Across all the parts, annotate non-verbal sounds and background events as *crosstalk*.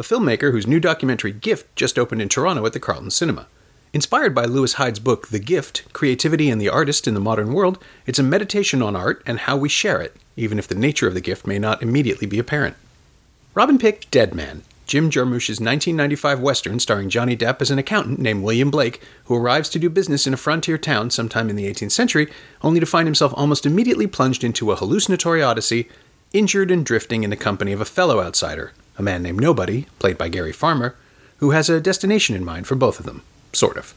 a filmmaker whose new documentary Gift just opened in Toronto at the Carlton Cinema. Inspired by Lewis Hyde's book The Gift Creativity and the Artist in the Modern World, it's a meditation on art and how we share it, even if the nature of the gift may not immediately be apparent. Robin picked Dead Man, Jim Jarmusch's 1995 Western starring Johnny Depp as an accountant named William Blake, who arrives to do business in a frontier town sometime in the 18th century, only to find himself almost immediately plunged into a hallucinatory odyssey, injured and drifting in the company of a fellow outsider, a man named Nobody, played by Gary Farmer, who has a destination in mind for both of them, sort of.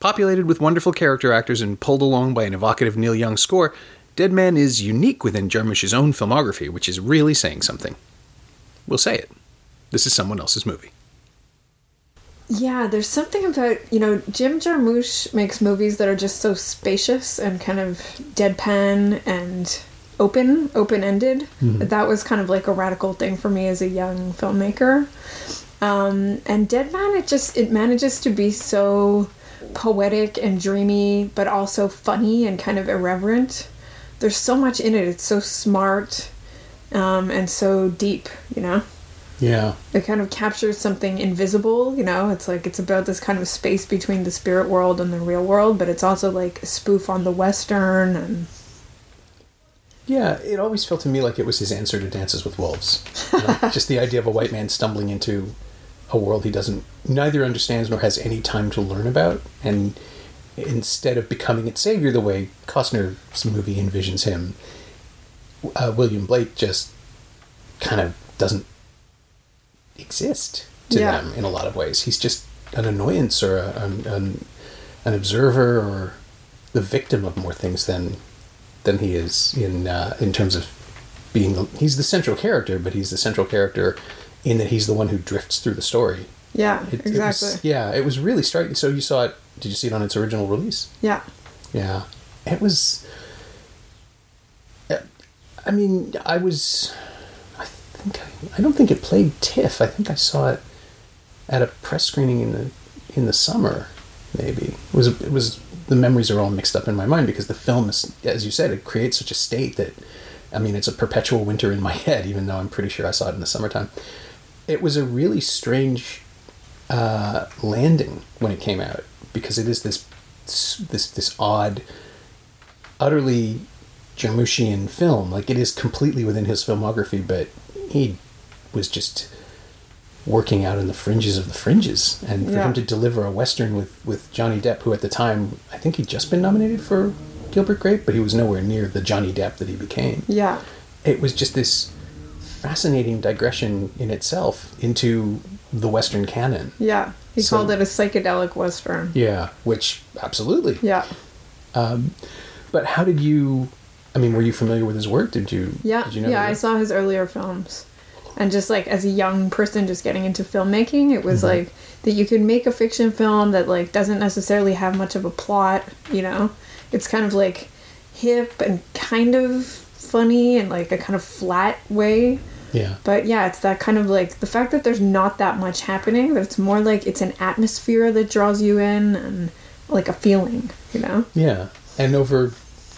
Populated with wonderful character actors and pulled along by an evocative Neil Young score, Dead Man is unique within Jarmusch's own filmography, which is really saying something. We'll say it. This is someone else's movie. Yeah, there's something about, you know, Jim Jarmusch makes movies that are just so spacious and kind of deadpan and open, open ended. Mm-hmm. That was kind of like a radical thing for me as a young filmmaker. Um, and Dead Man, it just it manages to be so poetic and dreamy, but also funny and kind of irreverent. There's so much in it. It's so smart um, and so deep, you know. Yeah. It kind of captures something invisible, you know. It's like it's about this kind of space between the spirit world and the real world, but it's also like a spoof on the western and Yeah, it always felt to me like it was his answer to Dances with Wolves. You know, *laughs* just the idea of a white man stumbling into a world he doesn't neither understands nor has any time to learn about, and instead of becoming its savior the way Costner's movie envisions him, uh, William Blake just kind of doesn't exist to Yeah. them in a lot of ways. He's just an annoyance or a, an, an an observer or the victim of more things than than he is in uh, in terms of being the, he's the central character, but he's the central character in that he's the one who drifts through the story. yeah, It- it exactly. was- yeah, it was really striking. So you saw it? Did you see it on its original release? yeah. Yeah, it was. uh, I mean, I was. I think I, I don't think it played TIFF. I think I saw it at a press screening in the in the summer. Maybe it was. It was. The memories are all mixed up in my mind because the film is, as you said, it creates such a state that, I mean, it's a perpetual winter in my *laughs* head. Even though I'm pretty sure I saw it in the summertime, it was a really strange uh, landing when it came out because it is this this this odd, utterly Jarmuschian film. Like it is completely within his filmography, but he was just working out in the fringes of the fringes. And for Yeah. him to deliver a western with with Johnny Depp, who at the time I think he'd just been nominated for Gilbert Grape, but he was nowhere near the Johnny Depp that he became Yeah. it was just this fascinating digression in itself into the Western canon. Yeah. He So- called it a psychedelic western. Yeah, which absolutely. Yeah. Um, but how did you? I mean, were you familiar with his work? Did you? Yeah. Did you know yeah, I saw his earlier films. And just like as a young person just getting into filmmaking, it was Mm-hmm. like that you could make a fiction film that like doesn't necessarily have much of a plot, you know. It's kind of like hip and kind of funny and like a kind of flat way. Yeah. But yeah, it's that kind of like the fact that there's not that much happening, that it's more like it's an atmosphere that draws you in and like a feeling, you know? Yeah, and over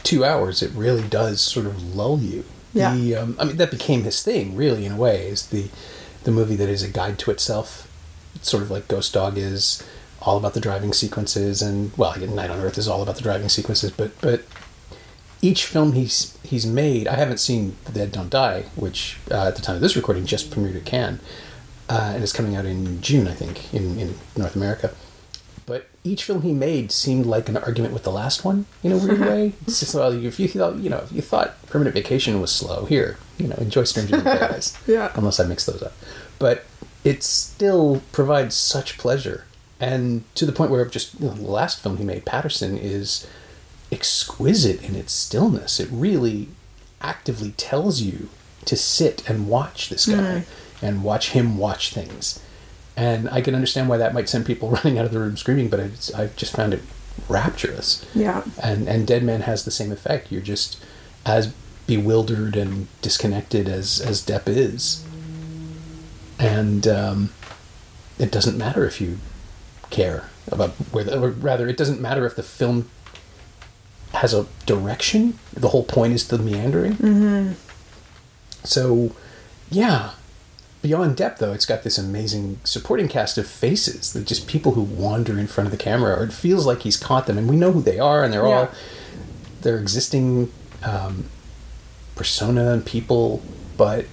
two hours, it really does sort of lull you. Yeah. The, um, I mean, that became his thing, really, in a way. Is the the movie that is a guide to itself, It's sort of like Ghost Dog is all about the driving sequences, and well, Night on Earth is all about the driving sequences. But but each film he's he's made, I haven't seen The Dead Don't Die, which uh, at the time of this recording just premiered at Cannes, uh, and it's coming out in June, I think, in in North America. Each film he made seemed like an argument with the last one in a weird *laughs* way. It's just well, if you thought you know if you thought Permanent Vacation was slow, here you know enjoy Stranger in *laughs* Paradise. Yeah. Unless I mix those up, but it still provides such pleasure, and to the point where just you know, the last film he made, Paterson, is exquisite in its stillness. It really actively tells you to sit and watch this guy mm. and watch him watch things. And I can understand why that might send people *laughs* running out of the room screaming. But it's, I've just found it rapturous. Yeah. And and Dead Man has the same effect. You're just as bewildered and disconnected as as Depp is, and um, it doesn't matter if you care about where, the, or rather, it doesn't matter if the film has a direction. The whole point is the meandering. Mm-hmm. So, yeah. Beyond Depp, though, it's got this amazing supporting cast of faces that just people who wander in front of the camera, or it feels like he's caught them, and we know who they are, and they're Yeah. all they're existing um, persona and people, but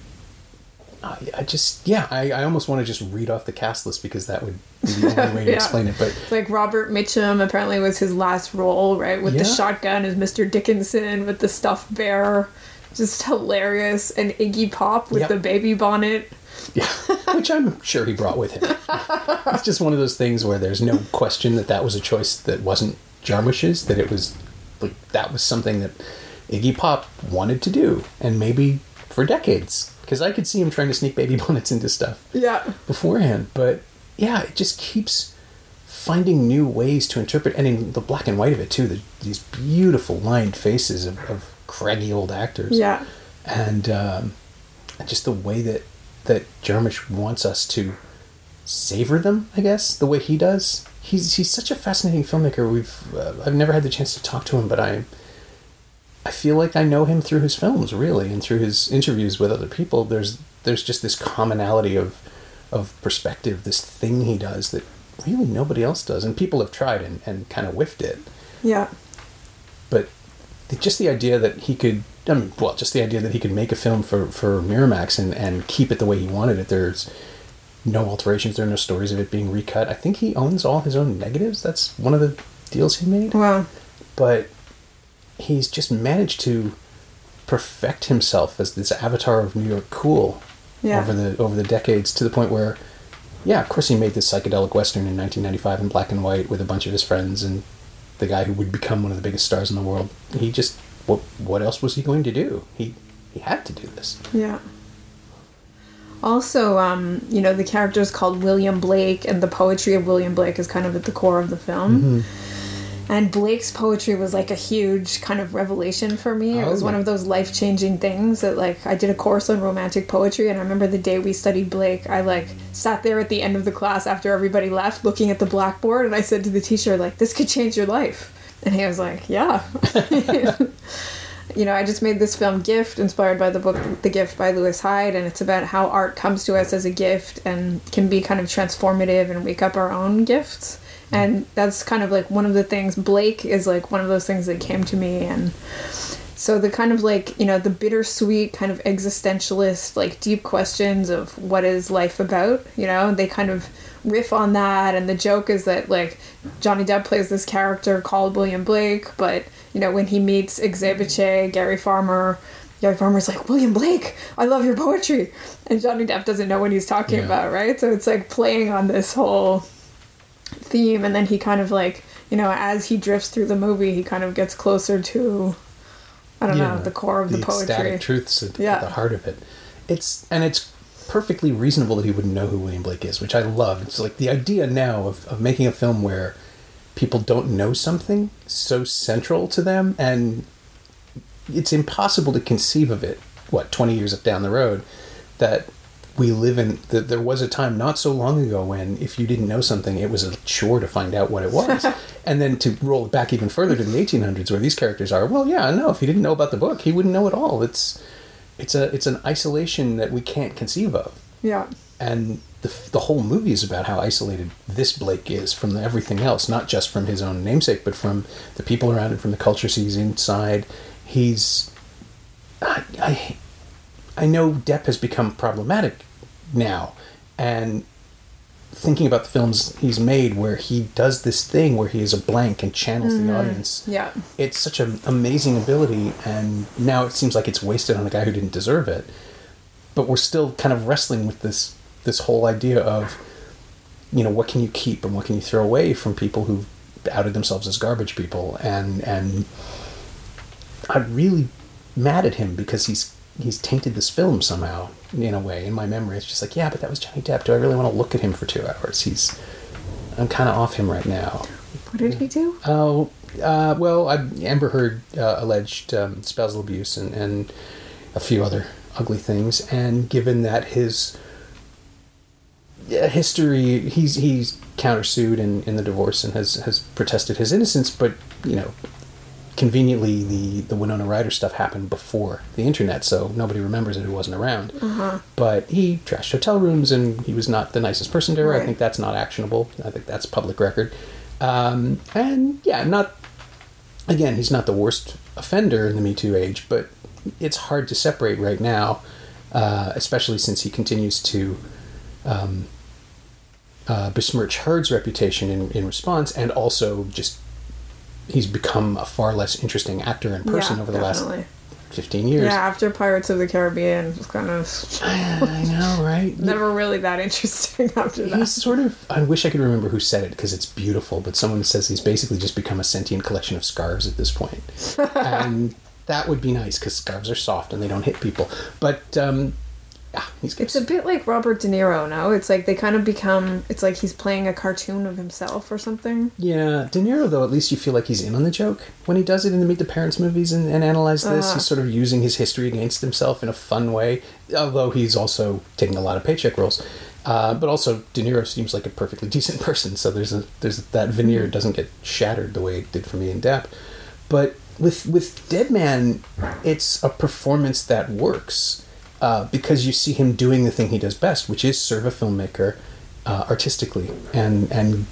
I, I just yeah, I, I almost want to just read off the cast list because that would be the only way to *laughs* Yeah. explain it. But It's like Robert Mitchum apparently was his last role, right? With the shotgun as Mr. Dickinson with the stuffed bear. Just hilarious. And Iggy Pop with Yep. the baby bonnet. Yeah, *laughs* which I'm sure he brought with him. it's just one of those things where there's no question that that was a choice that wasn't Jarmusch's. That it was like that was something that Iggy Pop wanted to do, and maybe for decades. Because I could see him trying to sneak baby *laughs* bonnets into stuff Yeah. beforehand. But yeah, it just keeps finding new ways to interpret, and in the black and white of it too. The, these beautiful lined faces of, of craggy old actors Yeah. and um, just the way that that Jarmusch wants us to savor them, I guess, the way he does. He's he's such a fascinating filmmaker. We've uh, I've never had the chance to talk to him, but I I feel like I know him through his films, really, and through his interviews with other people. There's there's just this commonality of of perspective, this thing he does that really nobody else does, and people have tried and, and kind of whiffed it Yeah. but just the idea that he could I mean, well just the idea that he could make a film for for Miramax and and keep it the way he wanted it there's no alterations there are no stories of it being recut I think he owns all his own negatives that's one of the deals he made Wow. but he's just managed to perfect himself as this avatar of New York cool Yeah. over the over the decades to the point where yeah of course he made this psychedelic western in 1995 in black and white with a bunch of his friends and the guy who would become one of the biggest stars in the world he just what what else was he going to do he he had to do this Yeah. Also, um, you know, the character is called William Blake, and the poetry of William Blake is kind of at the core of the film. Mm-hmm. And Blake's poetry was like a huge kind of revelation for me. It Oh, was one oh. of those life changing things that, like, I did a course on romantic poetry, and I remember the day we studied Blake, I like sat there at the end of the class after everybody left, looking at the blackboard, and I said to the teacher, like, this could change your life. And he was like, yeah. *laughs* you know, I just made this film Gift, inspired by the book The Gift by Lewis Hyde, and it's about how art comes to us as a gift and can be kind of transformative and wake up our own gifts. Mm-hmm. And that's kind of like one of the things. Blake is like one of those things that came to me, and so the kind of like you know the bittersweet kind of existentialist like deep questions of what is life about. You know, they kind of riff on that, and the joke is that like Johnny Depp plays this character called William Blake, but you know when he meets Exebiche, Gary Farmer. Gary Farmer's like, William Blake, I love your poetry. And Johnny Depp doesn't know what he's talking Yeah. about, right? So it's like playing on this whole theme and then he kind of like you know as he drifts through the movie he kind of gets closer to i don't know the core of the, poetry ecstatic truths at, Yeah. at the heart of it. It's and it's perfectly reasonable that he wouldn't know who William Blake is which I love. It's like the idea now of, of making a film where people don't know something so central to them and it's impossible to conceive of it what 20 years down the road that we live in that there was a time not so long ago when if you didn't know something it was a chore to find out what it was. *laughs* And then to roll it back even further to the 1800s where these characters are well yeah no if he didn't know about the book he wouldn't know at all. It's it's a it's an isolation that we can't conceive of. Yeah. And the, the whole movie is about how isolated this Blake is from everything else, not just from his own namesake, but from the people around him, from the culture he's inside. He's, I, I, I know Depp has become problematic now, and thinking about the films he's made where he does this thing where he is a blank and channels the mm-hmm. audience. yeah It's such an amazing ability, and now it seems like it's wasted on a guy who didn't deserve it. But we're still kind of wrestling with this this whole idea of, you know, what can you keep and what can you throw away from people who've outed themselves as garbage people, and and I'm really mad at him because he's he's tainted this film somehow in a way in my memory. It's just like, yeah, but that was Johnny Depp. Do I really want to look at him for two hours? He's I'm kind of off him right now. What did he do? Oh, uh, well, I, Amber Heard uh, alleged um, spousal abuse and, and a few other ugly things, and given that his history, he's he's countersued in, in the divorce and has has protested his innocence, but you know, conveniently the the Winona Ryder stuff happened before the internet, so nobody remembers it who wasn't around. Uh-huh. But he trashed hotel rooms, and he was not the nicest person to her. I think that's not actionable. I think that's public record. Um, and yeah, not again, he's not the worst offender in the Me Too age, but it's hard to separate right now, uh, especially since he continues to um, uh, besmirch Heard's reputation in, in response, and also just he's become a far less interesting actor in person Yeah, over the definitely. last 15 years. Yeah, after Pirates of the Caribbean, it was kind of I know, right? *laughs* never really that interesting *laughs* after that. He's sort of. I wish I could remember who said it because it's beautiful. But someone says he's basically just become a sentient collection of scarves at this point, *laughs* and that would be nice because scarves are soft and they don't hit people. But um, yeah, he's It's a bit like Robert De Niro, no? It's like they kind of become. It's like he's playing a cartoon of himself or something. yeah. De Niro, though, at least you feel like he's in on the joke when he does it in the Meet the Parents movies and, and analyze this. Uh-huh. He's sort of using his history against himself in a fun way, although he's also taking a lot of paycheck roles. Uh, but also, De Niro seems like a perfectly *laughs* decent person, so there's a there's that veneer doesn't get shattered the way it did for me in Depp. But with with Dead Man, it's a performance that works uh, because you see him doing the thing he does best, which is serve a filmmaker uh, artistically, and and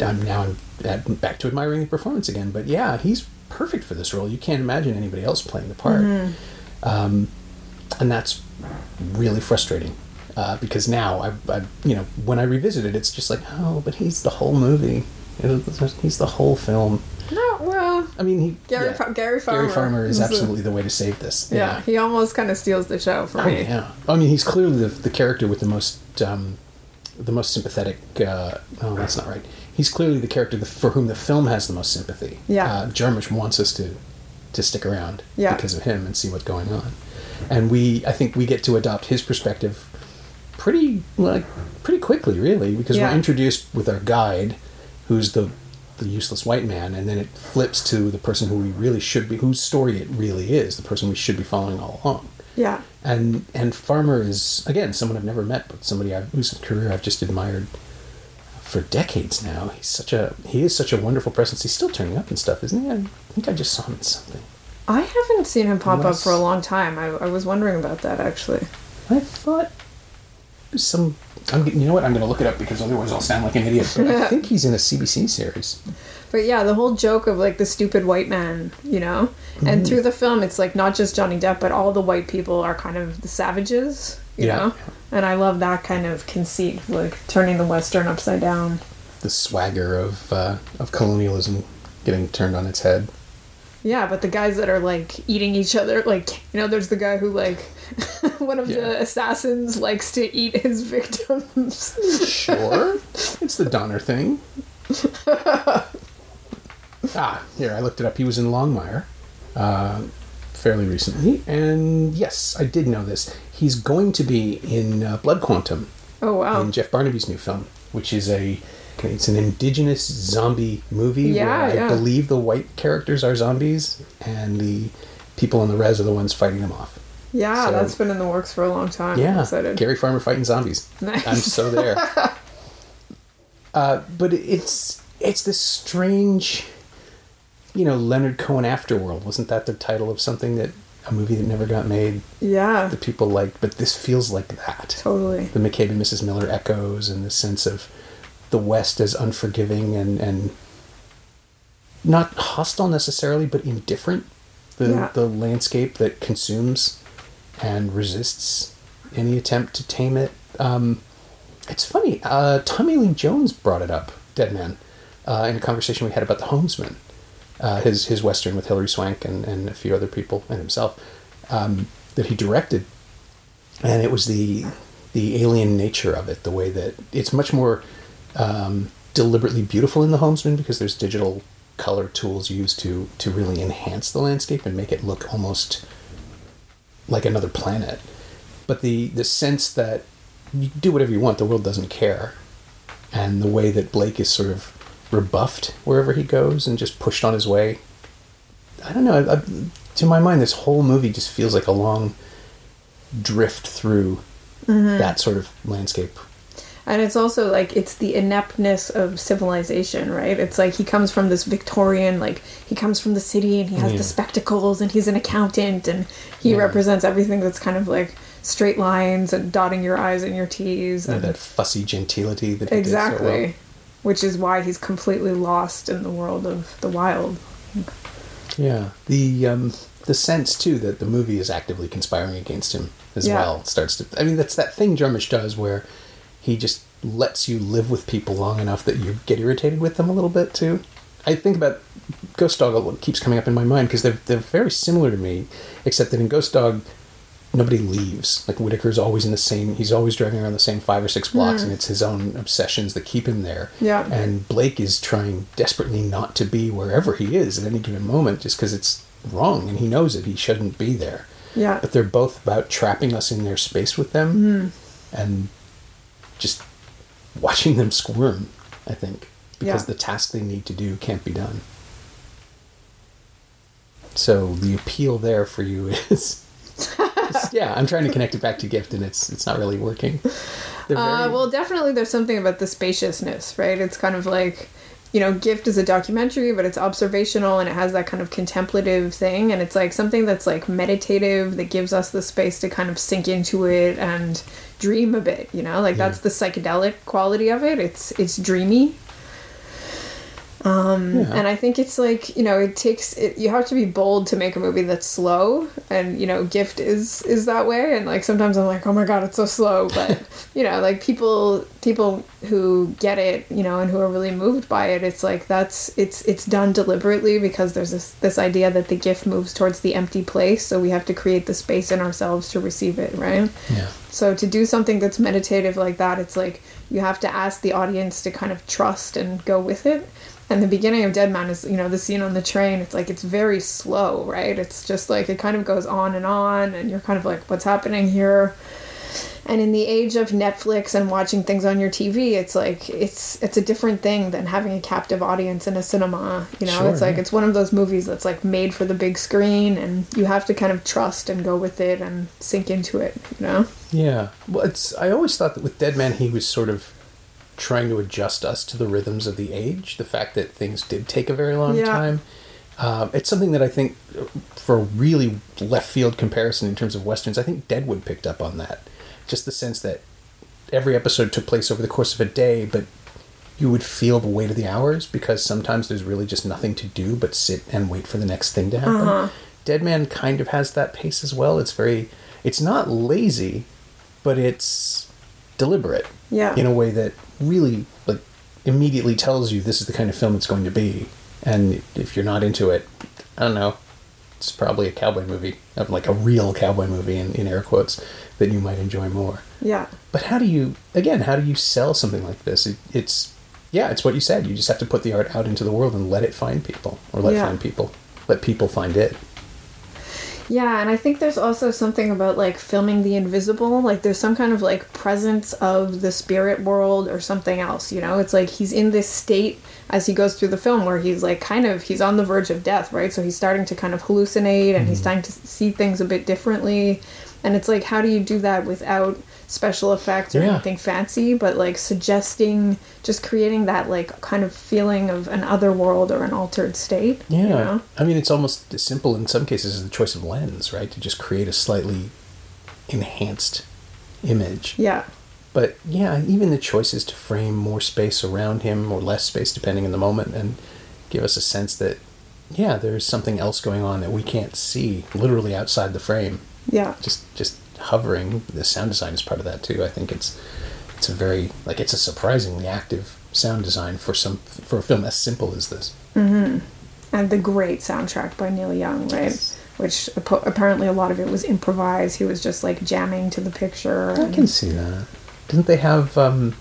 I'm now I'm at, back to admiring the performance again. But yeah, he's perfect for this role. You can't imagine anybody else playing the part, um, and that's really frustrating. Uh, because now I, I, you know, when I revisit it, it's just like, oh, but he's the whole movie. He's the whole film. No, well, I mean, he Gary yeah. Fa- Gary Farmer. Gary Farmer is absolutely the way to save this. Yeah, he almost kind of steals the show for Oh, me. yeah. I mean, he's clearly the, the character with the most um, the most sympathetic. Uh, no, that's not right. He's clearly the character for whom the film has the most sympathy. Yeah. Uh, Jarmusch wants us to to stick around Yeah. because of him and see what's going on, and we I think we get to adopt his perspective pretty like pretty quickly, really, because Yeah. we're introduced with our guide, who's the the useless white man, and then it flips to the person who we really should be, whose story it really is, the person we should be following all along Yeah, and and Farmer is again someone I've never met, but somebody I've, whose career I've just admired for decades now. He's such a he is such a wonderful presence. He's still turning up and stuff, isn't he? I think I just saw him in something. I haven't seen him pop Unless- up for a long time. I, I was wondering about that actually. I thought some. I'm, you know what? I'm going to look it up because otherwise I'll sound like an idiot. But I *laughs* think he's in a CBC series. But yeah, the whole joke of like the stupid white man, you know? Mm-hmm. And through the film, it's like not just Johnny Depp, but all the white people are kind of the savages, you Yeah. know? And I love that kind of conceit, like turning the Western upside down. The swagger of uh, of colonialism getting turned on its head. Yeah, but the guys that are like eating each other, like, you know, there's the guy who, like, *laughs* one of Yeah. the assassins likes to eat his *laughs* victims. Sure, *laughs* it's the Donner thing. ah, here I looked it up. He was in Longmire, uh, fairly recently, and yes, I did know this. He's going to be in uh, Blood Quantum, oh, wow. in Jeff Barnaby's new film, which is a it's an indigenous zombie movie Yeah, where I yeah. believe the white characters are zombies and the people on the res are the ones fighting them off. Yeah, So- that's been in the works for a long time. Yeah, I'm excited. Gary Farmer fighting zombies. Nice. I'm so there. *laughs* uh, but it's it's this strange, you know, Leonard Cohen Afterworld. Wasn't that the title of something that a movie that never got made yeah, that people liked? But this feels like that. totally. The McCabe and Mrs. Miller echoes and the sense of the West as unforgiving and and not hostile necessarily, but indifferent. The Yeah. the landscape that consumes and resists any attempt to tame it. Um, it's funny. Uh, Tommy Lee Jones brought it up, Dead Man, uh, in a conversation we had about The Homesman, uh, his his western with Hilary Swank and, and a few other people and himself um, that he directed, and it was the the alien nature of it, the way that it's much more um, deliberately beautiful in The Homesman because there's digital color tools used to to really enhance the landscape and make it look almost like another planet. But the the sense that you do whatever you want, the world doesn't care, and the way that Blake is sort of rebuffed wherever he goes and just pushed on his way. I don't know. I, to my mind, this whole movie just feels like a long drift through that sort of landscape. And it's also like it's the ineptness of civilization, right? It's like he comes from this Victorian, like he comes from the city and he has Yeah. the spectacles and he's an accountant and he Yeah. represents everything that's kind of like straight lines and dotting your I's and your T's. Know, And that fussy gentility that he did so exactly. well. Which is why he's completely lost in the world of the wild. Yeah, the um, the sense too that the movie is actively conspiring against him as Yeah. well starts to. I mean, that's that thing Jarmusch does where he just lets you live with people long enough that you get irritated with them a little bit too. I think about Ghost Dog. Keeps coming up in my mind because they're they're very similar to me, except that in Ghost Dog. Nobody leaves. Like Whitaker's always in the same. He's always driving around the same five or six blocks, and hmm. it's his own obsessions that keep him there. Yeah. And Blake is trying desperately not to be wherever he is at any given moment just because it's wrong and he knows it. He shouldn't be there. Yeah. But they're both about trapping us in their space with them hmm. and just watching them squirm, I think, because Yeah. the task they need to do can't be done. So the appeal there for you *laughs* is. *laughs* yeah, I'm trying to connect it back to gift, and it's it's not really working. They're Uh, well, definitely there's something about the spaciousness, right? It's kind of like, you know, Gift is a documentary, but it's observational and it has that kind of contemplative thing. And it's like something that's like meditative that gives us the space to kind of sink into it and dream a bit, you know? Like Yeah. that's the psychedelic quality of it. It's it's dreamy. Um, yeah. And I think it's like you know it takes it, you have to be bold to make a movie that's slow, and you know Gift is is that way. And like sometimes I'm like, oh my god, it's so slow. *laughs* But you know, like people people who get it, you know, and who are really moved by it, it's like that's it's it's done deliberately because there's this this idea that the gift moves towards the empty place, so we have to create the space in ourselves to receive it, right? yeah. So to do something that's meditative like that, it's like you have to ask the audience to kind of trust and go with it. And the beginning of Dead Man is, you know, the scene on the train, it's like it's very slow, right? It's just like it kind of goes on and on and you're kind of like what's happening here? And in the age of Netflix and watching things on your TV, it's like it's it's a different thing than having a captive audience in a cinema. You know, Sure, it's like yeah. it's one of those movies that's like made for the big screen and you have to kind of trust and go with it and sink into it, you know? Yeah. Well, it's. I always thought that with Dead Man, he was sort of trying to adjust us to the rhythms of the age. The fact that things did take a very long Yeah. time. Um, it's something that I think, for a really left field comparison in terms of westerns, I think Deadwood picked up on that. Just the sense that every episode took place over the course of a day, but you would feel the weight of the hours because sometimes there's really just nothing to do but sit and wait for the next thing to happen. Dead Man kind of has that pace as well. It's very, it's not lazy, but it's deliberate Yeah. in a way that really like immediately tells you this is the kind of film it's going to be. And if you're not into it, I don't know, it's probably a cowboy movie, like a real cowboy movie in, in air quotes, that you might enjoy more. Yeah. But how do you, again, how do you sell something like this? It, it's, yeah, it's what you said. You just have to put the art out into the world and let it find people, or let Yeah. find people, let people find it. Yeah, and I think there's also something about like filming the invisible. Like there's some kind of like presence of the spirit world or something else, you know? It's like he's in this state as he goes through the film where he's like kind of he's on the verge of death, right? So he's starting to kind of hallucinate and he's mm. starting to see things a bit differently. And it's like how do you do that without special effects or Yeah. anything fancy, but like suggesting just creating that like kind of feeling of an other world or an altered state. Yeah. You know? I mean, it's almost as simple in some cases as the choice of lens, right? To just create a slightly enhanced image. Yeah. But yeah, even the choices to frame more space around him or less space depending on the moment and give us a sense that, yeah, there's something else going on that we can't see literally outside the frame. Yeah. Just, just hovering. The sound design is part of that too. I think it's, it's a very, like, it's a surprisingly active sound design for some, for a film as simple as this. Mm-hmm. and the great soundtrack by Neil Young, right? Which appo- apparently a lot of it was improvised. He was just like jamming to the picture. I can see that. Didn't they have? Um,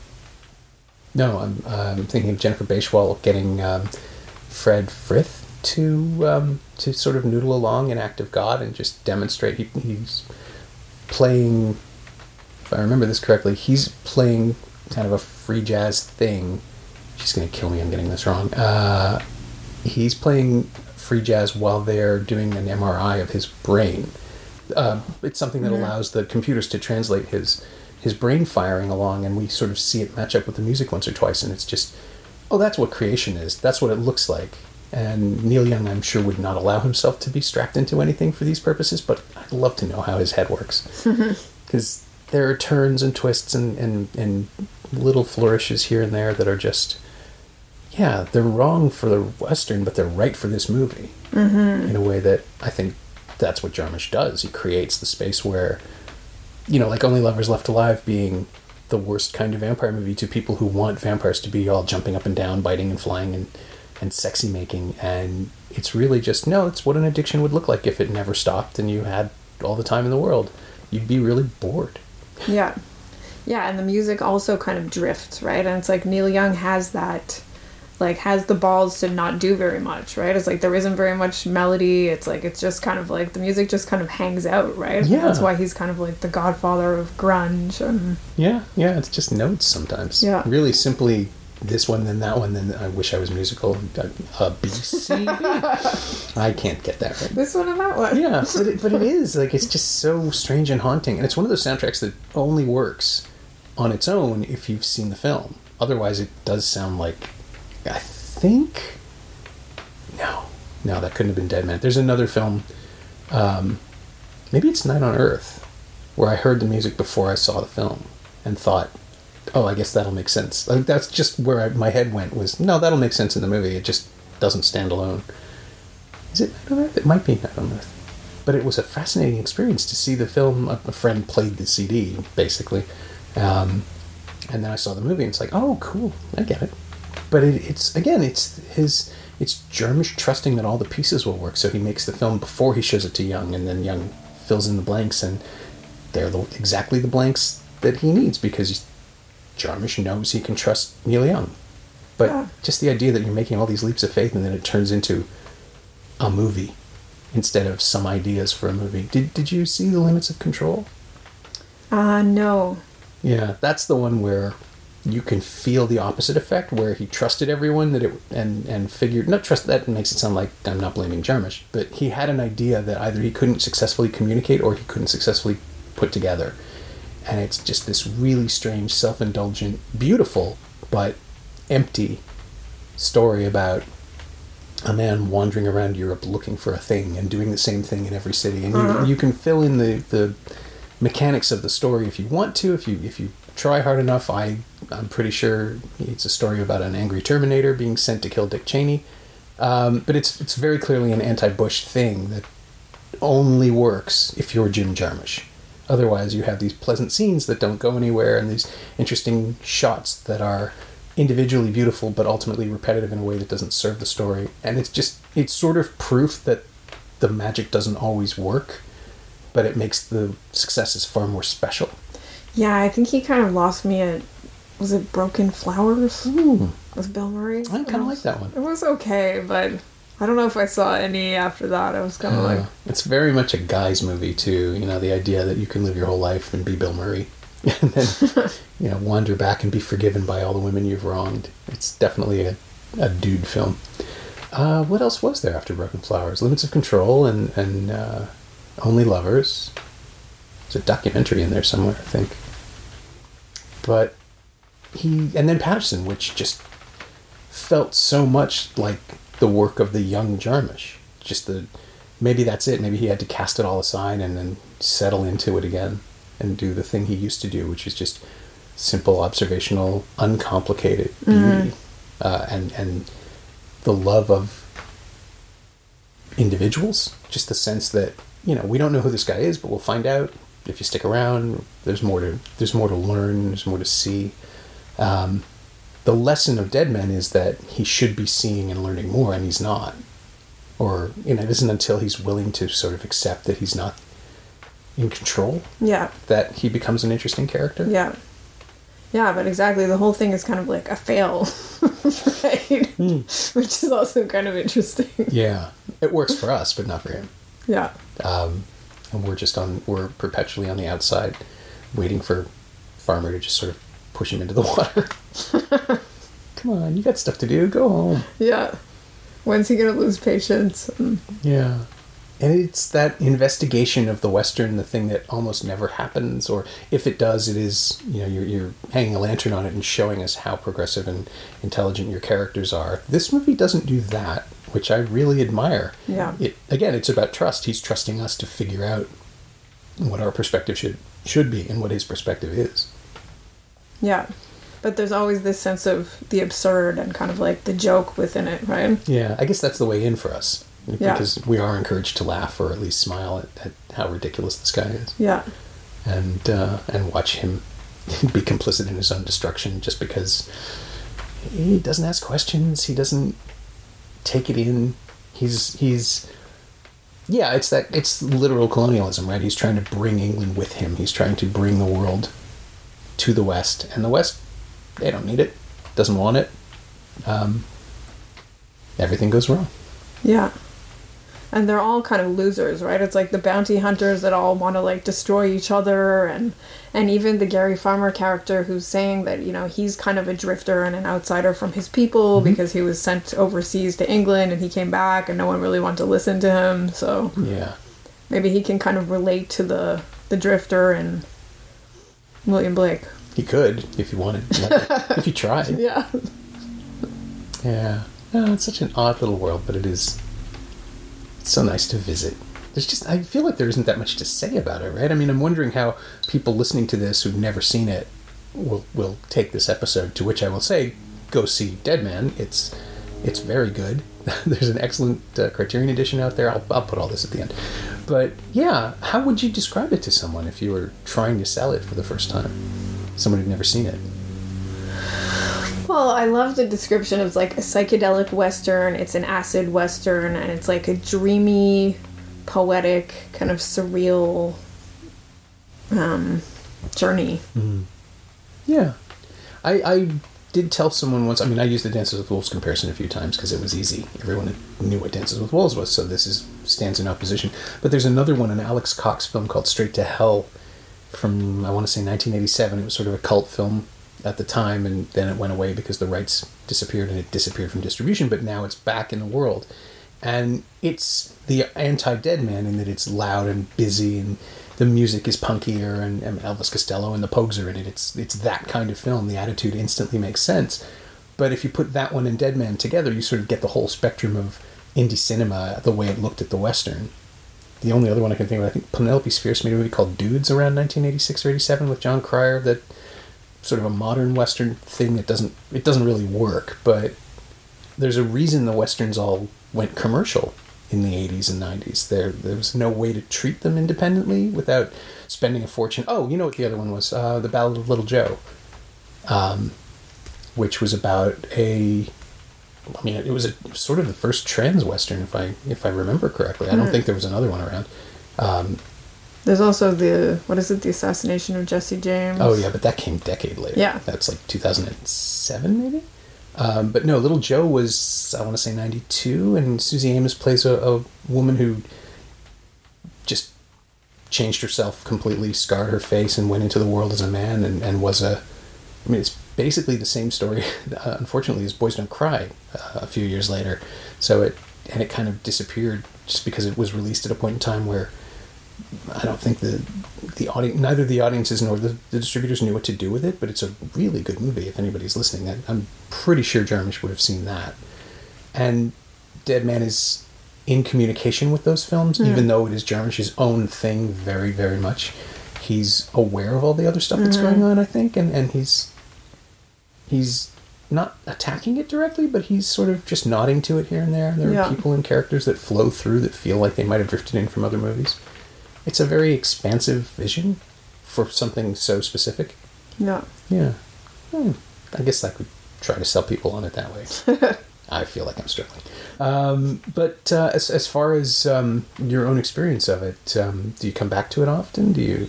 no, I'm, I'm thinking of Jennifer Baichwal getting um, Fred Frith to um, to sort of noodle along an act of God and just demonstrate he, he's playing. If I remember this correctly, he's playing kind of a free jazz thing. She's gonna kill me. I'm getting this wrong. Uh, he's playing free jazz while they're doing an MRI of his brain. Uh, it's something that Mhm. allows the computers to translate his his brain firing along, and we sort of see it match up with the music once or twice, and it's just, oh, that's what creation is. That's what it looks like. And Neil Young, I'm sure, would not allow himself to be strapped into anything for these purposes, but I'd love to know how his head works. *laughs* Because there are turns and twists and, and, and little flourishes here and there that are just, yeah, they're wrong for the Western, but they're right for this movie. Mm-hmm. In a way that I think that's what Jarmusch does. He creates the space where, you know, like Only Lovers Left Alive being the worst kind of vampire movie to people who want vampires to be all jumping up and down, biting and flying and, and sexy making. And it's really just, no, it's what an addiction would look like if it never stopped and you had all the time in the world. You'd be really bored. Yeah. Yeah, and the music also kind of drifts, right? And it's like Neil Young has that like has the balls to not do very much, right? It's like there isn't very much melody. It's like it's just kind of like the music just kind of hangs out, right? Yeah. That's why he's kind of like the godfather of grunge and Yeah, yeah, it's just notes sometimes. Yeah. Really simply this one, then that one, then I wish I was musical. Uh, B, C, D. *laughs* I can't get that right. this one and that one. Yeah, but it, but it is like it's just so strange and haunting, and it's one of those soundtracks that only works on its own if you've seen the film. Otherwise, it does sound like I think no, no, that couldn't have been Dead Man. There's another film, um, maybe it's Night on Earth, where I heard the music before I saw the film and thought, oh, I guess that'll make sense. Like that's just where I, my head went was no, that'll make sense in the movie. It just doesn't stand alone. Is it Night on Earth? It might be Night on Earth. But it was a fascinating experience to see the film. A friend played the CD, basically. Um, and then I saw the movie, and it's like, oh, cool, I get it. But it, it's, again, it's his, it's Jarmusch trusting that all the pieces will work. So he makes the film before he shows it to Young, and then Young fills in the blanks, and they're the, exactly the blanks that he needs because Jarmusch knows he can trust Neil Young. But Yeah. just the idea that you're making all these leaps of faith and then it turns into a movie instead of some ideas for a movie. Did did you see the limits of control? Uh no. Yeah, that's the one where you can feel the opposite effect where he trusted everyone that it and and figured not trust that makes it sound like I'm not blaming Jarmusch, but he had an idea that either he couldn't successfully communicate or he couldn't successfully put together. And it's just this really strange, self-indulgent, beautiful but empty story about a man wandering around Europe looking for a thing and doing the same thing in every city. And Uh-huh. you, you can fill in the, the mechanics of the story if you want to, if you if you try hard enough. I I'm pretty sure it's a story about an angry Terminator being sent to kill Dick Cheney. Um, but it's it's very clearly an anti-Bush thing that only works if you're Jim Jarmusch. Otherwise, you have these pleasant scenes that don't go anywhere and these interesting shots that are individually beautiful but ultimately repetitive in a way that doesn't serve the story. And it's just, it's sort of proof that the magic doesn't always work, but it makes the successes far more special. Yeah, I think he kind of lost me at was it Broken Flowers Ooh, with Bill Murray? I kind of like that one. It was okay, but I don't know if I saw any after that. I was kind of Uh, like, it's very much a guy's movie too. You know, the idea that you can live your whole life and be Bill Murray, *laughs* and then *laughs* you know wander back and be forgiven by all the women you've wronged. It's definitely a, a dude film. Uh, what else was there after Broken Flowers? Limits of Control and and uh, Only Lovers. There's a documentary in there somewhere, I think. But he and then Paterson, which just felt so much like the work of the young Jarmusch. Just the maybe that's it. Maybe he had to cast it all aside and then settle into it again and do the thing he used to do, which is just simple, observational, uncomplicated beauty, uh, and and the love of individuals. Just the sense that you know we don't know who this guy is, but we'll find out if you stick around. There's more to there's more to learn. There's more to see. Um, the lesson of Dead Man is that he should be seeing and learning more, and he's not. Or you know, it isn't until he's willing to sort of accept that he's not in control yeah, that he becomes an interesting character. yeah, yeah. But exactly, the whole thing is kind of like a fail. *laughs* right? right? Which is also kind of interesting. Yeah, it works for us, but not for him. Yeah. Um, and we're just on, we're perpetually on the outside, waiting for Farmer to just sort of push him into the water. *laughs* Come on, you got stuff to do. Go home. Yeah. When's he gonna lose patience? And- Yeah. And it's that investigation of the Western, the thing that almost never happens, or if it does, it is, you know, you're, you're hanging a lantern on it and showing us how progressive and intelligent your characters are. This movie doesn't do that, which I really admire. Yeah. It Again, it's about trust. He's trusting us to figure out what our perspective should, should be and what his perspective is. Yeah. But there's always this sense of the absurd and kind of like the joke within it, right? Yeah, I guess that's the way in for us. Yeah. Because we are encouraged to laugh or at least smile at, at how ridiculous this guy is. Yeah. and uh, and watch him *laughs* be complicit in his own destruction just because he doesn't ask questions. He doesn't take it in. He's he's yeah. It's that it's literal colonialism, right? He's trying to bring England with him. He's trying to bring the world to the West, and the West they don't need it, doesn't want it. Um, everything goes wrong. Yeah. And they're all kind of losers, right? It's like the bounty hunters that all want to like destroy each other and and even the Gary Farmer character who's saying that, you know, he's kind of a drifter and an outsider from his people because he was sent overseas to England and he came back and no one really wanted to listen to him. So Yeah, maybe he can kind of relate to the the drifter and William Blake. he could if he wanted, *laughs* if he tried. Yeah. Yeah. No, it's such an odd little world, but it is. It's so nice to visit. There's just I feel like there isn't that much to say about it, right? I mean, I'm wondering how people listening to this who've never seen it will will take this episode. To which I will say, go see Dead Man. It's it's very good. *laughs* There's an excellent uh, Criterion edition out there. I'll I'll put all this at the end. But yeah, how would you describe it to someone if you were trying to sell it for the first time? Someone who'd never seen it. Well, I love the description of like a psychedelic western. It's an acid western, and it's like a dreamy, poetic, kind of surreal um, journey. Yeah. I, I did tell someone once, I mean, I used the Dances with Wolves comparison a few times because it was easy. Everyone knew what Dances with Wolves was, so this is stands in opposition. But there's another one, an Alex Cox film called Straight to Hell from, I want to say 1987. It was sort of a cult film at the time, and then it went away because the rights disappeared and it disappeared from distribution, but now it's back in the world. And it's the anti Dead Man in that it's loud and busy and the music is punkier and, and Elvis Costello and the Pogues are in it. It's it's that kind of film. The attitude instantly makes sense. But if you put that one and Dead Man together, you sort of get the whole spectrum of indie cinema, the way it looked at the Western. The only other one I can think of, I think Penelope Spheeris made a movie called Dudes around 1986 or 87 with Jon Cryer that sort of a modern Western thing that doesn't it doesn't really work, but there's a reason the Westerns all went commercial in the 80s and 90s. There, there was no way to treat them independently without spending a fortune. Oh, you know what the other one was? Uh, the Ballad of Little Jo, um, which was about a. I mean, it was a sort of the first trans western, if I if I remember correctly. I don't think there was another one around. There's also the what is it? The assassination of Jesse James. Oh yeah, but that came decade later. Yeah. that's like 2007 maybe. Um, but no, Little Jo was I want to say 92, and Suzy Amis plays a, a woman who just changed herself completely, scarred her face, and went into the world as a man, and, and was a. I mean, it's basically the same story, *laughs* uh, unfortunately, as Boys Don't Cry uh, a few years later. So it and it kind of disappeared just because it was released at a point in time where I don't think the the audience, neither the audiences nor the, the distributors knew what to do with it. But it's a really good movie. If anybody's listening, I, I'm pretty sure Jarmusch would have seen that. And Dead Man is in communication with those films, hmm. even though it is Jarmusch's own thing, very very much. He's aware of all the other stuff that's hmm. going on, I think, and and he's he's not attacking it directly, but he's sort of just nodding to it here and there. There Yeah. are people and characters that flow through that feel like they might have drifted in from other movies. It's a very expansive vision for something so specific. Yeah. Yeah. Hmm. I guess I could try to sell people on it that way. *laughs* I feel like I'm struggling. Um, but uh, as, as far as um, your own experience of it, um, do you come back to it often? Do you,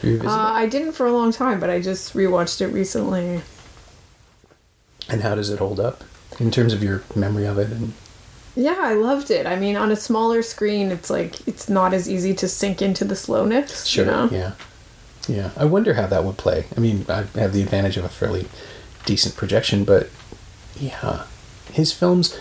do you Uh, I didn't for a long time, but I just rewatched it recently. And how does it hold up? in terms of your memory of it and Yeah, I loved it. I mean, on a smaller screen, it's like it's not as easy to sink into the slowness. Sure. You know? Yeah. Yeah. I wonder how that would play. I mean, I have the advantage of a fairly decent projection, but yeah, his films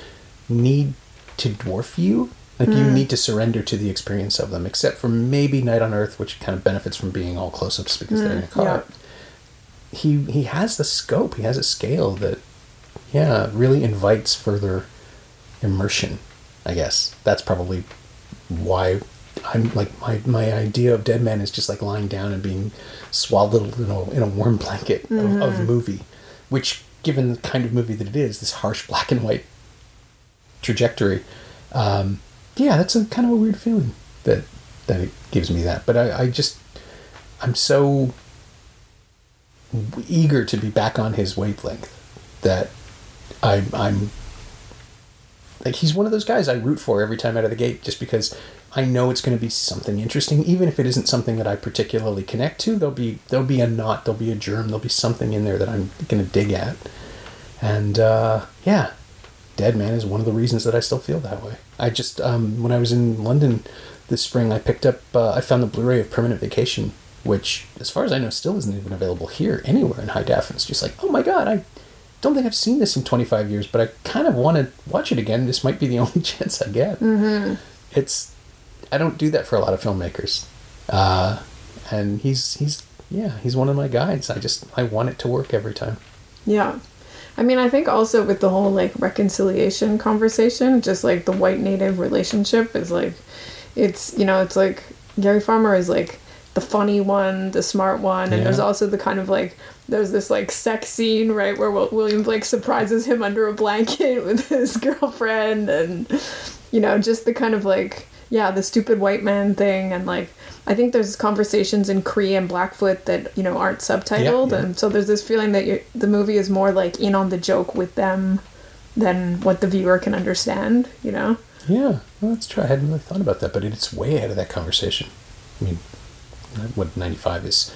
need to dwarf you. Like you mm. need to surrender to the experience of them, except for maybe Night on Earth, which kind of benefits from being all close-ups because they're in a mm, car. yeah. He he has the scope. He has a scale that, yeah, really invites further immersion. I guess that's probably why I'm like my my idea of Dead Man is just like lying down and being swaddled in a in a warm blanket of, of movie, which given the kind of movie that it is, this harsh black and white trajectory, um, yeah, that's a kind of a weird feeling that that it gives me that. But I, I just I'm so eager to be back on his wavelength that I'm I'm like he's one of those guys I root for every time out of the gate just because I know it's going to be something interesting. Even if it isn't something that I particularly connect to there'll be there'll be a knot there'll be a germ there'll be something in there that I'm going to dig at. And uh, yeah Dead Man is one of the reasons that I still feel that way. I just um, when I was in London this spring I picked up uh, I found the Blu-ray of Permanent Vacation which as far as I know still isn't even available here anywhere in high def and it's just like oh my god I don't think I've seen this in 25 years, but I kind of want to watch it again. This might be the *laughs* only chance I get. Mm-hmm. It's I don't do that for a lot of filmmakers, uh, and he's he's yeah he's one of my guides. I just I want it to work every time. Yeah. I mean, I think also with the whole like reconciliation conversation, just like the white native relationship is like, it's, you know, it's like Gary Farmer is like the funny one, the smart one, and Yeah. there's also the kind of like, there's this like sex scene, right, where William Blake surprises him under a blanket *laughs* with his girlfriend, and, you know, just the kind of like, yeah, the stupid white man thing, and like, I think there's conversations in Cree and Blackfoot that, you know, aren't subtitled, yeah. and so there's this feeling that the movie is more like in on the joke with them than what the viewer can understand, you know? Yeah, well, that's true. I hadn't really thought about that, but it's way ahead of that conversation. I mean, what 95 is?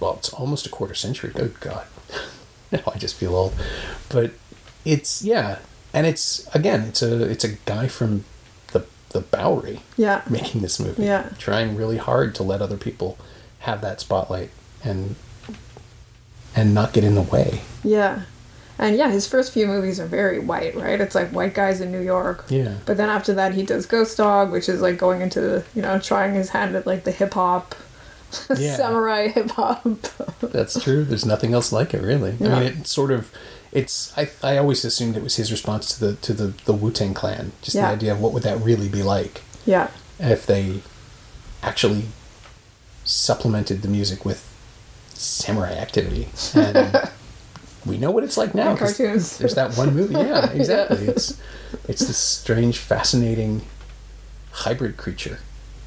Well, it's almost a quarter century. Good God. *laughs* now I just feel old. But it's, yeah. And it's, again, it's a it's a guy from the, the Bowery Yeah. making this movie. Yeah. Trying really hard to let other people have that spotlight and and not get in the way. Yeah. And yeah, his first few movies are very white, right? It's like white guys in New York. Yeah. But then after that, he does Ghost Dog, which is like going into, the, you know, trying his hand at like the hip hop, Yeah. *laughs* samurai hip hop. That's true. There's nothing else like it, really. I mean, it sort of, it's. I I always assumed it was his response to the to the the Wu Tang Clan. Just Yeah. the idea of what would that really be like yeah. if they actually supplemented the music with samurai activity. And *laughs* we know what it's like now. Cartoons. There's that one movie. Yeah, *laughs* exactly. It's it's this strange, fascinating hybrid creature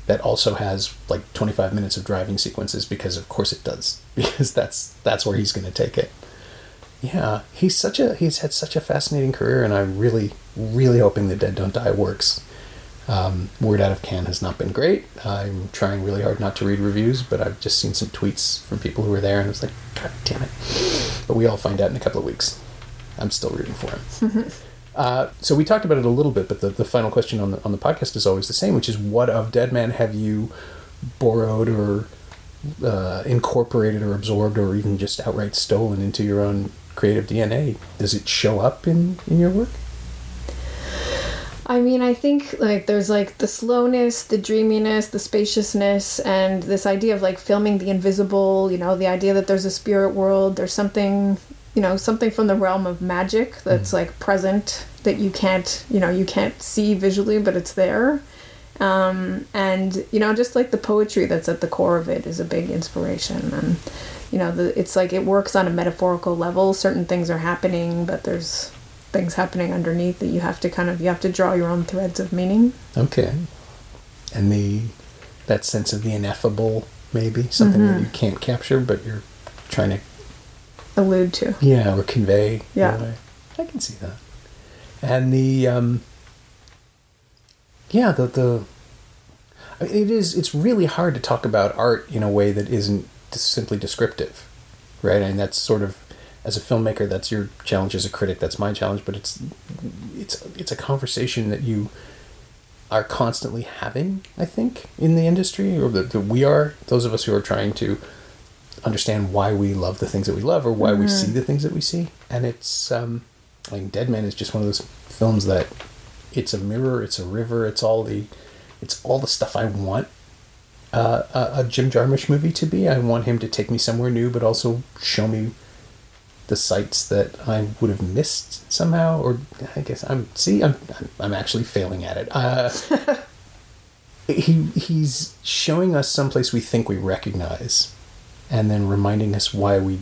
that also has like 25 minutes of driving sequences because of course it does *laughs* because that's that's where he's going to take it. Yeah, he's such a he's had such a fascinating career, and I'm really really hoping the Dead Don't Die works. Um, word out of Cannes has not been great. I'm trying really hard not to read reviews, but I've just seen some tweets from people who were there, and it's like, God damn it! But we all find out in a couple of weeks. I'm still rooting for him. *laughs* uh, so we talked about it a little bit, but the, the final question on the on the podcast is always the same, which is, what of Dead Man have you borrowed or uh, incorporated or absorbed or even just outright stolen into your own creative DNA? Does it show up in in your work? I mean, I think like there's like the slowness, the dreaminess, the spaciousness, and this idea of like filming the invisible. You know, the idea that there's a spirit world. There's something, you know, something from the realm of magic that's like present that you can't, you know, you can't see visually, but it's there. Um, and you know, just like the poetry that's at the core of it is a big inspiration. And you know, the, it's like it works on a metaphorical level. Certain things are happening, but there's things happening underneath that you have to kind of you have to draw your own threads of meaning. Okay. And the that sense of the ineffable, maybe something that you can't capture, but you're trying to Allude to. yeah or convey. Yeah. Way. I can see that. And the um, yeah the the I mean, it is it's really hard to talk about art in a way that isn't simply descriptive, right? And that's sort of as a filmmaker, that's your challenge. As a critic, that's my challenge. But it's it's it's a conversation that you are constantly having. I think in the industry, or that we are those of us who are trying to understand why we love the things that we love, or why we see the things that we see. And it's um, I mean, Dead Man is just one of those films that it's a mirror, it's a river, it's all the it's all the stuff I want uh, a, a Jim Jarmusch movie to be. I want him to take me somewhere new, but also show me the sites that I would have missed somehow. Or I guess I'm see I'm I'm actually failing at it. Uh, *laughs* he he's showing us someplace we think we recognize, and then reminding us why we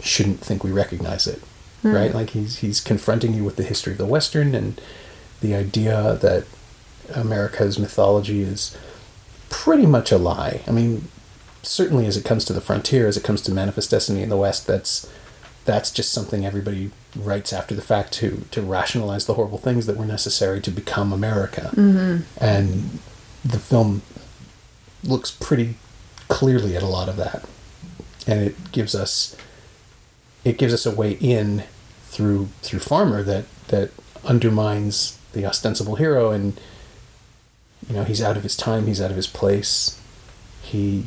shouldn't think we recognize it. Right, like he's he's confronting you with the history of the Western and the idea that America's mythology is pretty much a lie. I mean, certainly as it comes to the frontier, as it comes to Manifest Destiny in the West, that's that's just something everybody writes after the fact to to rationalize the horrible things that were necessary to become America. Mm-hmm. And the film looks pretty clearly at a lot of that, and it gives us it gives us a way in through through Farmer that that undermines the ostensible hero and you know he's out of his time he's out of his place. He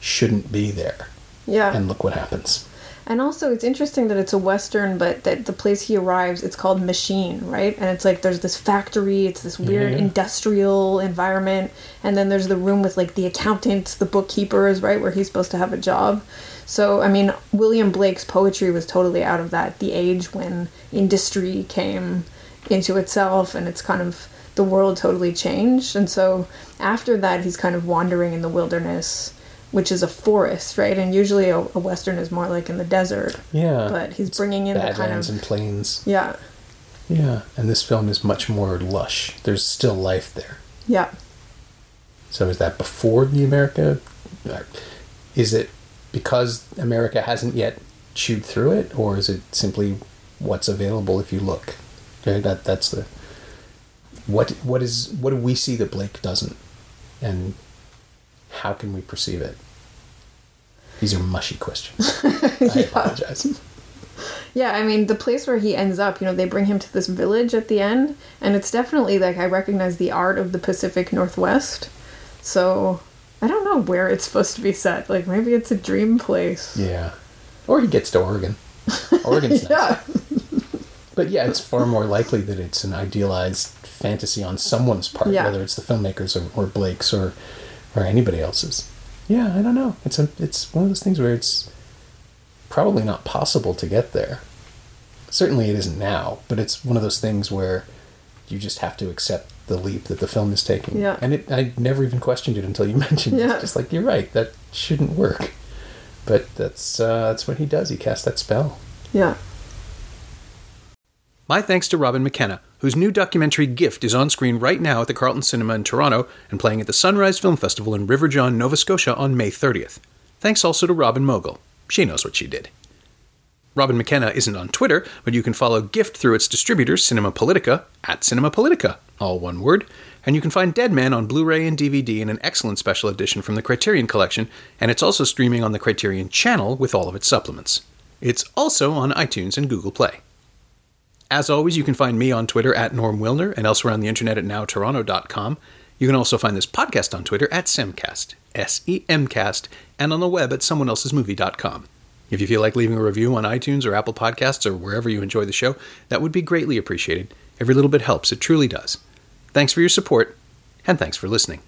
shouldn't be there. Yeah. and look what happens And also, it's interesting that it's a western, but that the place he arrives, it's called Machine, right? And it's like there's this factory, it's this weird Yeah. industrial environment, and then there's the room with like the accountants, the bookkeepers, right, where he's supposed to have a job. So, I mean, William Blake's poetry was totally out of that, the age when industry came into itself and it's kind of the world totally changed. And so, after that, he's kind of wandering in the wilderness. Which is a forest, right? And usually a, a western is more like in the desert. Yeah. But he's bringing in the kind badlands of and plains. Yeah. Yeah. And this film is much more lush. There's still life there. Yeah. So is that before the america uh, is it because america hasn't yet chewed through it or is it simply what's available if you look? Okay that that's the what what is what do we see that blake doesn't? And how can we perceive it? These are mushy questions. *laughs* I apologize. Yeah i mean the place where he ends up you know they bring him to this village at the end and it's definitely like i recognize the art of the pacific northwest. So i don't know where it's supposed to be set. Like maybe it's a dream place. Yeah. Or he gets to oregon. *laughs* Oregon's yeah. But yeah, it's far more likely that it's an idealized fantasy on someone's part, Yeah. whether it's the filmmakers or, or Blake's or or anybody else's. Yeah, I don't know. It's a it's one of those things where it's probably not possible to get there. Certainly, it isn't now, but it's one of those things where you just have to accept the leap that the film is taking. Yeah. And it, I never even questioned it until you *laughs* mentioned it. Yeah. It's just like you're right. That shouldn't work. But that's uh, that's what he does. He casts that spell. yeah My thanks to Robin McKenna, whose new documentary Gift is on screen right now at the Carlton Cinema in Toronto and playing at the Sunrise Film Festival in River John, Nova Scotia on May 30th. Thanks also to Robin Mogul. She knows what she did. Robin McKenna isn't on Twitter, but you can follow Gift through its distributor, Cinema Politica, at Cinema Politica, all one word, and you can find Dead Man on Blu ray and DVD in an excellent special edition from the Criterion Collection, and it's also streaming on the Criterion channel with all of its supplements. It's also on iTunes and Google Play. As always, you can find me on Twitter at Norm Wilner and elsewhere on the internet at nowtoronto.com. You can also find this podcast on Twitter at Semcast, S E M cast, and on the web at someoneelsesmovie.com. If you feel like leaving a review on iTunes or Apple Podcasts or wherever you enjoy the show, that would be greatly appreciated. Every little bit helps, it truly does. Thanks for your support, and thanks for listening.